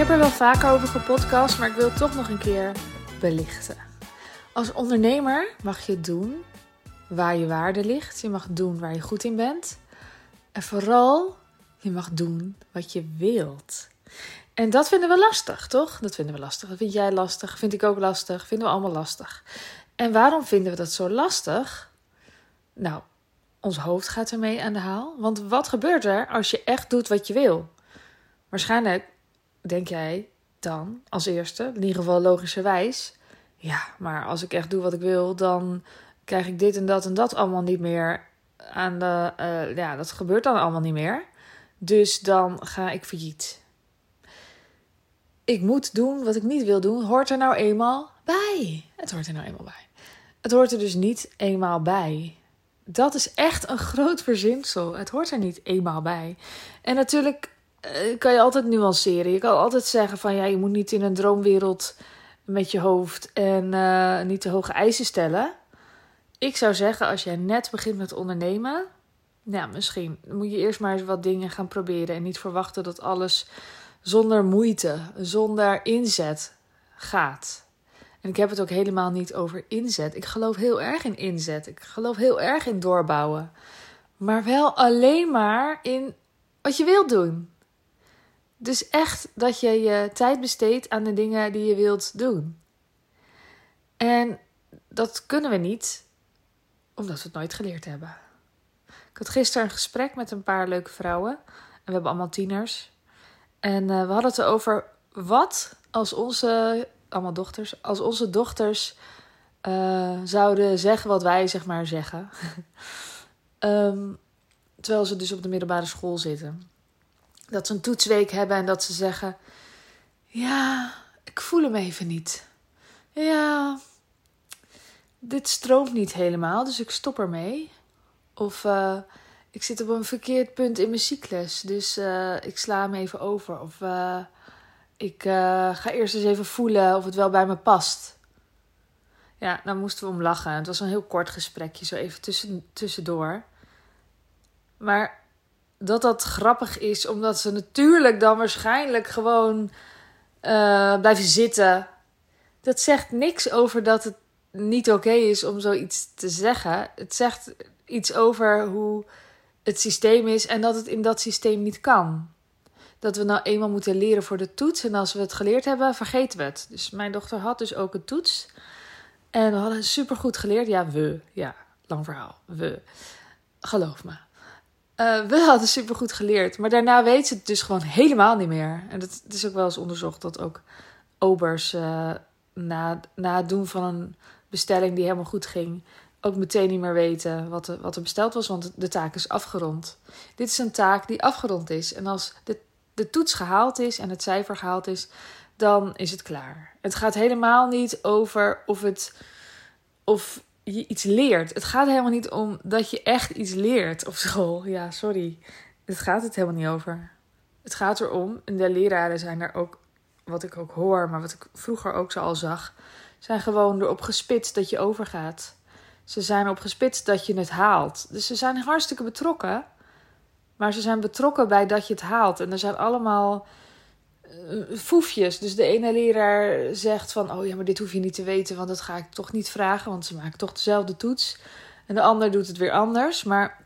heb er wel vaker over gepodcast, maar ik wil het toch nog een keer belichten. Als ondernemer mag je doen waar je waarde ligt. Je mag doen waar je goed in bent. En vooral, je mag doen wat je wilt. En dat vinden we lastig, toch? Dat vinden we lastig. Dat vind jij lastig, vind ik ook lastig, vinden we allemaal lastig. En waarom vinden we dat zo lastig? Nou, ons hoofd gaat ermee aan de haal. Want wat gebeurt er als je echt doet wat je wil? Waarschijnlijk denk jij dan als eerste, in ieder geval logischerwijs, ja, maar als ik echt doe wat ik wil, dan krijg ik dit en dat en dat allemaal niet meer aan de. Uh, ja, dat gebeurt dan allemaal niet meer. Dus dan ga ik failliet. Ik moet doen wat ik niet wil doen. Hoort er nou eenmaal bij? Het hoort er nou eenmaal bij. Het hoort er dus niet eenmaal bij. Dat is echt een groot verzinsel. Het hoort er niet eenmaal bij. En natuurlijk kan je altijd nuanceren. Je kan altijd zeggen van ja, je moet niet in een droomwereld met je hoofd en uh, niet te hoge eisen stellen. Ik zou zeggen, als jij net begint met ondernemen, nou, misschien moet je eerst maar eens wat dingen gaan proberen en niet verwachten dat alles zonder moeite, zonder inzet gaat. En ik heb het ook helemaal niet over inzet. Ik geloof heel erg in inzet. Ik geloof heel erg in doorbouwen. Maar wel alleen maar in wat je wilt doen. Dus echt dat je je tijd besteedt aan de dingen die je wilt doen. En dat kunnen we niet omdat we het nooit geleerd hebben. Ik had gisteren een gesprek met een paar leuke vrouwen. En we hebben allemaal tieners. En uh, we hadden het over wat als onze, allemaal dochters, als onze dochters uh, zouden zeggen wat wij zeg maar zeggen. um, terwijl ze dus op de middelbare school zitten dat ze een toetsweek hebben en dat ze zeggen: Ja, ik voel hem even niet. Ja, dit stroomt niet helemaal, dus ik stop ermee. Of uh, ik zit op een verkeerd punt in mijn cyclus, dus uh, ik sla hem even over. Of uh, ik ga eerst eens even voelen of het wel bij me past. Ja, dan moesten we om lachen. Het was een heel kort gesprekje, zo even tussen, tussendoor. Maar dat dat grappig is, omdat ze natuurlijk dan waarschijnlijk gewoon uh, blijven zitten. Dat zegt niks over dat het niet oké is om zoiets te zeggen. Het zegt iets over hoe het systeem is en dat het in dat systeem niet kan. Dat we nou eenmaal moeten leren voor de toets en als we het geleerd hebben, vergeten we het. Dus mijn dochter had dus ook een toets. En we hadden supergoed geleerd. Ja, we. Ja, lang verhaal. We. Geloof me. Uh, we hadden supergoed geleerd. Maar daarna weet ze het dus gewoon helemaal niet meer. En het, is ook wel eens onderzocht dat ook obers uh, na, na het doen van een bestelling die helemaal goed ging, ook meteen niet meer weten wat, er, wat er besteld was, want de taak is afgerond. Dit is een taak die afgerond is. En als de, de toets gehaald is en het cijfer gehaald is, dan is het klaar. Het gaat helemaal niet over of het. Of je iets leert. Het gaat helemaal niet om dat je echt iets leert op school. Ja, sorry. Het gaat het helemaal niet over. Het gaat erom, en de leraren zijn er ook, wat ik ook hoor, maar wat ik vroeger ook zo al zag, zijn gewoon erop gespitst dat je overgaat. Ze zijn erop gespitst dat je het haalt. Dus ze zijn hartstikke betrokken. Maar ze zijn betrokken bij dat je het haalt. En er zijn allemaal foefjes. Dus de ene leraar zegt van, oh ja, maar dit hoef je niet te weten, want dat ga ik toch niet vragen, want ze maken toch dezelfde toets. En de ander doet het weer anders. Maar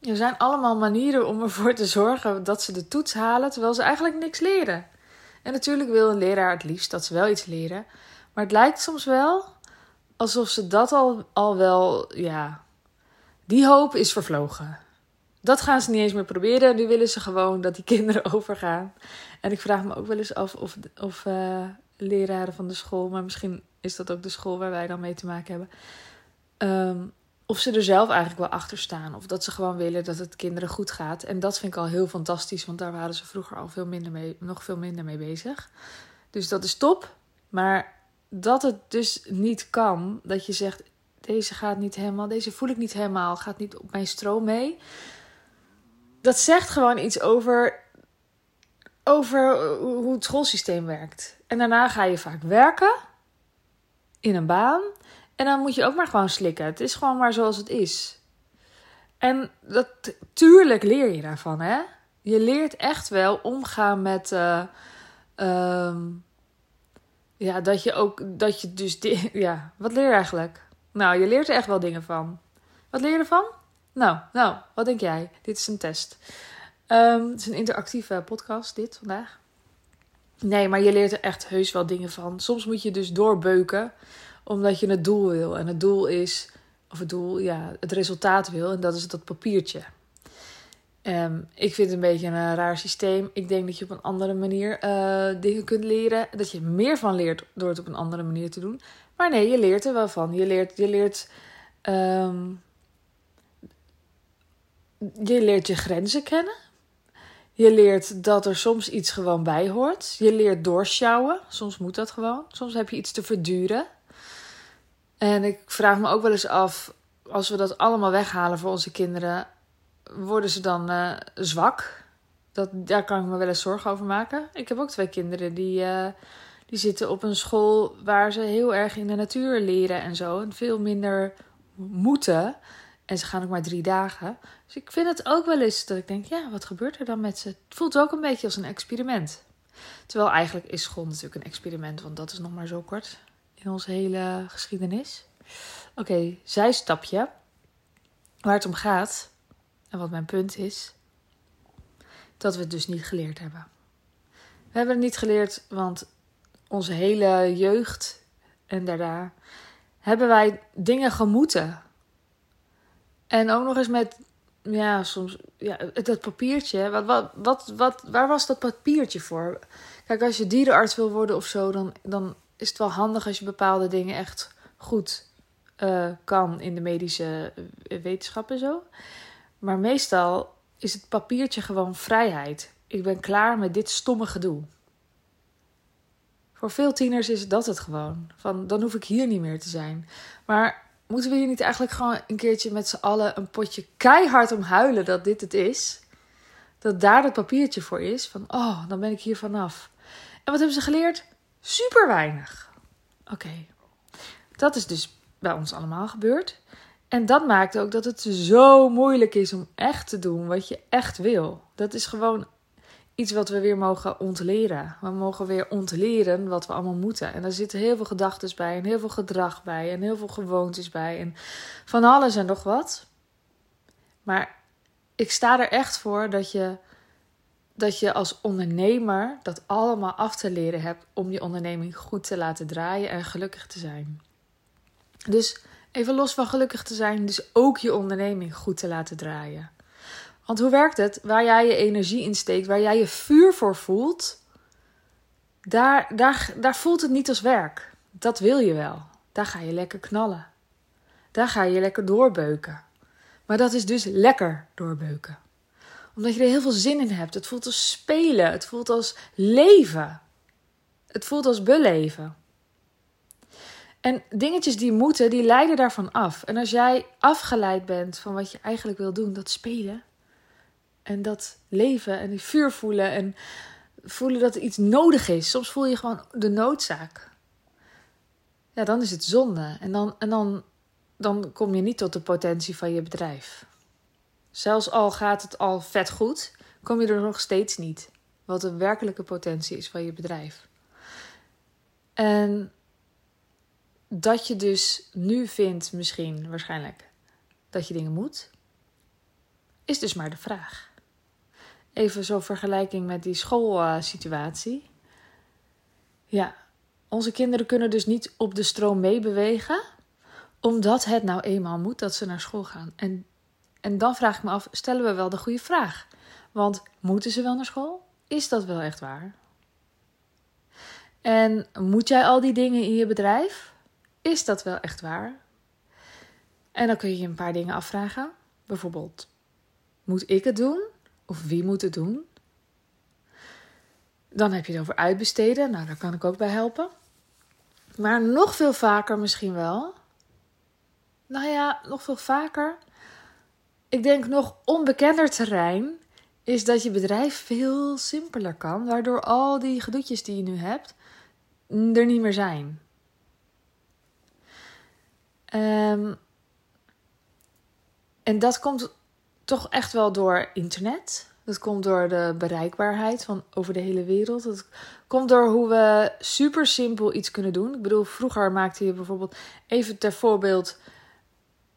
er zijn allemaal manieren om ervoor te zorgen dat ze de toets halen, terwijl ze eigenlijk niks leren. En natuurlijk wil een leraar het liefst dat ze wel iets leren. Maar het lijkt soms wel alsof ze dat al, al wel, ja, die hoop is vervlogen. Dat gaan ze niet eens meer proberen. Nu willen ze gewoon dat die kinderen overgaan. En ik vraag me ook wel eens af of, of uh, leraren van de school, maar misschien is dat ook de school waar wij dan mee te maken hebben. Um, of ze er zelf eigenlijk wel achter staan. Of dat ze gewoon willen dat het kinderen goed gaat. En dat vind ik al heel fantastisch, want daar waren ze vroeger al veel minder mee, nog veel minder mee bezig. Dus dat is top. Maar dat het dus niet kan, dat je zegt: deze gaat niet helemaal, deze voel ik niet helemaal, gaat niet op mijn stroom mee dat zegt gewoon iets over, over hoe het schoolsysteem werkt. En daarna ga je vaak werken in een baan. En dan moet je ook maar gewoon slikken. Het is gewoon maar zoals het is. En dat, tuurlijk leer je daarvan, hè? Je leert echt wel omgaan met, uh, Ehm, ja, dat je ook, dat je dus, ja, wat leer je eigenlijk? Nou, je leert er echt wel dingen van. Wat leer je ervan? Nou, nou, wat denk jij? Dit is een test. Um, het is een interactieve podcast, dit vandaag. Nee, maar je leert er echt heus wel dingen van. Soms moet je dus doorbeuken, omdat je het doel wil. En het doel is, of het doel, ja, het resultaat wil. En dat is dat papiertje. Um, ik vind het een beetje een raar systeem. Ik denk dat je op een andere manier uh, dingen kunt leren. Dat je meer van leert door het op een andere manier te doen. Maar nee, je leert er wel van. Je leert, je leert, um, je leert je grenzen kennen. Je leert dat er soms iets gewoon bij hoort. Je leert doorsjouwen. Soms moet dat gewoon. Soms heb je iets te verduren. En ik vraag me ook wel eens af, als we dat allemaal weghalen voor onze kinderen, worden ze dan uh, zwak? Dat, daar kan ik me wel eens zorgen over maken. Ik heb ook twee kinderen die, uh, die zitten op een school waar ze heel erg in de natuur leren en zo. En veel minder moeten. En ze gaan ook maar drie dagen. Dus ik vind het ook wel eens dat ik denk, ja, wat gebeurt er dan met ze? Het voelt ook een beetje als een experiment. Terwijl eigenlijk is school natuurlijk een experiment, want dat is nog maar zo kort in onze hele geschiedenis. Oké, okay, zijstapje. Waar het om gaat, en wat mijn punt is, dat we het dus niet geleerd hebben. We hebben het niet geleerd, want onze hele jeugd en daarna hebben wij dingen gemoeten. En ook nog eens met, ja, soms, ja, dat papiertje. Wat, wat, wat, wat, waar was dat papiertje voor? Kijk, als je dierenarts wil worden of zo, dan, dan is het wel handig als je bepaalde dingen echt goed uh, kan in de medische eh, wetenschap en zo. Maar meestal is het papiertje gewoon vrijheid. Ik ben klaar met dit stomme gedoe. Voor veel tieners is dat het gewoon. Van dan hoef ik hier niet meer te zijn. Maar moeten we hier niet eigenlijk gewoon een keertje met z'n allen een potje keihard om huilen dat dit het is? Dat daar het papiertje voor is. Van oh, dan ben ik hier vanaf. En wat hebben ze geleerd? Super weinig. Oké. Dat is dus bij ons allemaal gebeurd. En dat maakt ook dat het zo moeilijk is om echt te doen wat je echt wil. Dat is gewoon iets wat we weer mogen ontleren. We mogen weer ontleren wat we allemaal moeten. En daar zitten heel veel gedachten bij, en heel veel gedrag bij, en heel veel gewoontes bij, en van alles en nog wat. Maar ik sta er echt voor dat je, dat je als ondernemer dat allemaal af te leren hebt om je onderneming goed te laten draaien en gelukkig te zijn. Dus even los van gelukkig te zijn, dus ook je onderneming goed te laten draaien. Want hoe werkt het? Waar jij je energie in steekt, waar jij je vuur voor voelt, daar, daar, daar voelt het niet als werk. Dat wil je wel. Daar ga je lekker knallen. Daar ga je lekker doorbeuken. Maar dat is dus lekker doorbeuken. Omdat je er heel veel zin in hebt. Het voelt als spelen. Het voelt als leven. Het voelt als beleven. En dingetjes die moeten, die leiden daarvan af. En als jij afgeleid bent van wat je eigenlijk wil doen, dat spelen. En dat leven en die vuur voelen en voelen dat er iets nodig is. Soms voel je gewoon de noodzaak. Ja, dan is het zonde. En dan, en dan, dan kom je niet tot de potentie van je bedrijf. Zelfs al gaat het al vet goed, kom je er nog steeds niet. Wat de werkelijke potentie is van je bedrijf. En dat je dus nu vindt, misschien waarschijnlijk, dat je dingen moet, is dus maar de vraag. Even zo'n vergelijking met die schoolsituatie. Ja, onze kinderen kunnen dus niet op de stroom meebewegen, omdat het nou eenmaal moet dat ze naar school gaan. En, en dan vraag ik me af, stellen we wel de goede vraag? Want moeten ze wel naar school? Is dat wel echt waar? En moet jij al die dingen in je bedrijf? Is dat wel echt waar? En dan kun je je een paar dingen afvragen. Bijvoorbeeld, moet ik het doen? Of wie moet het doen? Dan heb je het over uitbesteden. Nou, daar kan ik ook bij helpen. Maar nog veel vaker misschien wel. Nou ja, nog veel vaker. Ik denk nog onbekender terrein is dat je bedrijf veel simpeler kan, waardoor al die gedoetjes die je nu hebt er niet meer zijn. Um, en dat komt toch echt wel door internet. Dat komt door de bereikbaarheid van over de hele wereld. Dat komt door hoe we super simpel iets kunnen doen. Ik bedoel, vroeger maakte je bijvoorbeeld even ter voorbeeld.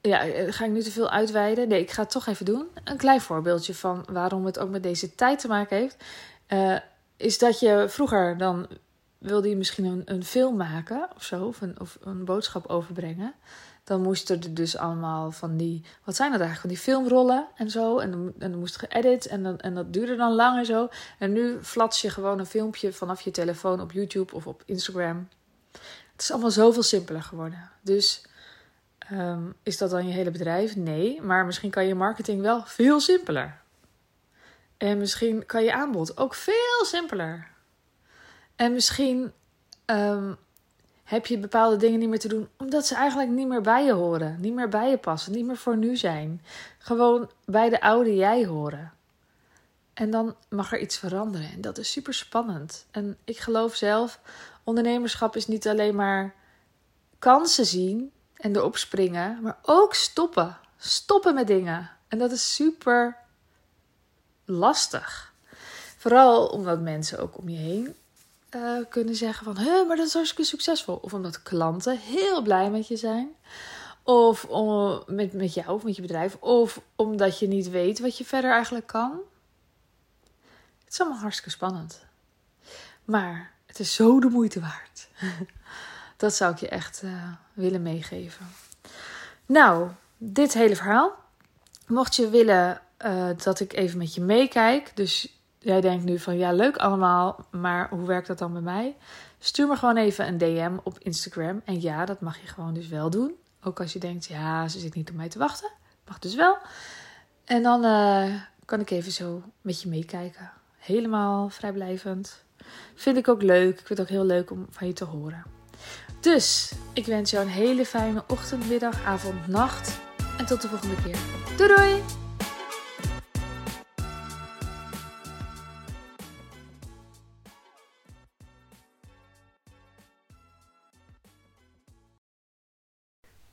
Ja, ga ik nu te veel uitweiden? Nee, ik ga het toch even doen. Een klein voorbeeldje van waarom het ook met deze tijd te maken heeft. Uh, is dat je vroeger dan wilde je misschien een, een film maken of zo, of een, of een boodschap overbrengen. Dan moesten er dus allemaal van die, wat zijn dat eigenlijk, van die filmrollen en zo. En dan, en moest geëdit en, dan, en dat duurde dan lang en zo. En nu flats je gewoon een filmpje vanaf je telefoon op YouTube of op Instagram. Het is allemaal zoveel simpeler geworden. Dus ehm, is dat dan je hele bedrijf? Nee, maar misschien kan je marketing wel veel simpeler. En misschien kan je aanbod ook veel simpeler. En misschien ehm, heb je bepaalde dingen niet meer te doen, omdat ze eigenlijk niet meer bij je horen, niet meer bij je passen, niet meer voor nu zijn. Gewoon bij de oude jij horen. En dan mag er iets veranderen. En dat is super spannend. En ik geloof zelf, ondernemerschap is niet alleen maar kansen zien en erop springen, maar ook stoppen. Stoppen met dingen. En dat is super lastig. Vooral omdat mensen ook om je heen uh, kunnen zeggen van... Hé, maar dat is hartstikke succesvol. Of omdat klanten heel blij met je zijn. Of om, met, met jou of met je bedrijf. Of omdat je niet weet wat je verder eigenlijk kan. Het is allemaal hartstikke spannend. Maar het is zo de moeite waard. dat zou ik je echt uh, willen meegeven. Nou, dit hele verhaal. Mocht je willen uh, dat ik even met je meekijk. Dus jij denkt nu van ja, leuk allemaal, maar hoe werkt dat dan bij mij? Stuur me gewoon even een DM op Instagram. En ja, dat mag je gewoon dus wel doen. Ook als je denkt, ja, ze zit niet op mij te wachten. Mag dus wel. En dan uh, kan ik even zo met je meekijken. Helemaal vrijblijvend. Vind ik ook leuk. Ik vind het ook heel leuk om van je te horen. Dus ik wens jou een hele fijne ochtend, middag, avond, nacht. En tot de volgende keer. Doei doei!